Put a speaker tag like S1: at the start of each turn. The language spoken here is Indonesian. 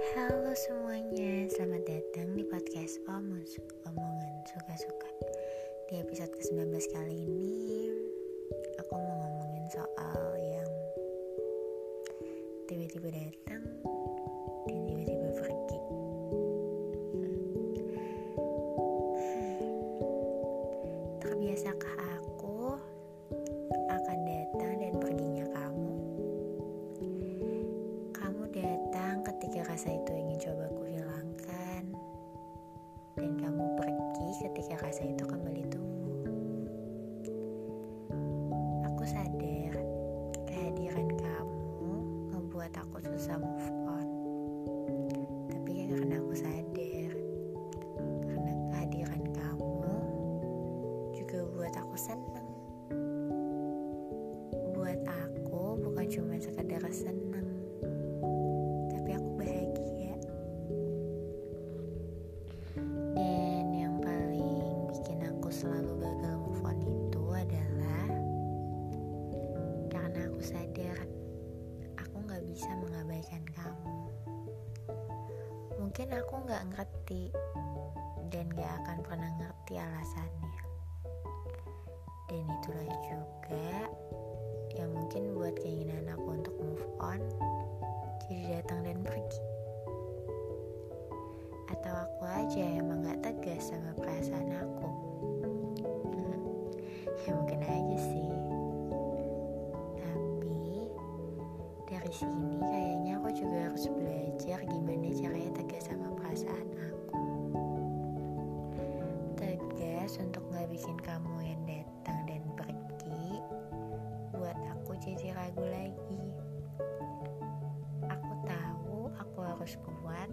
S1: Halo semuanya, selamat datang di podcast Omus Omongan Suka-Suka. Di episode ke-19 kali ini Aku mau ngomongin soal yang Tiba-tiba datang. Rasa itu ingin coba ku hilangkan dan kamu pergi ketika rasa itu kembali tumbuh. Aku sadar kehadiran kamu membuat aku susah move on. Tapi karena aku sadar karena kehadiran kamu juga buat aku seneng. Buat aku bukan cuma sekedar seneng, aku sadar aku nggak bisa mengabaikan kamu. Mungkin aku nggak ngerti dan gak akan pernah ngerti alasannya. Dan itulah juga yang mungkin buat keinginan aku untuk move on jadi datang dan pergi. Atau aku aja emang gak tegas sama perasaan aku. Ya mungkin dari sini kayaknya aku juga harus belajar gimana caranya tegas sama perasaan aku. Tegas untuk gak bikin kamu yang datang dan pergi buat aku jadi ragu lagi. Aku tahu aku harus kuat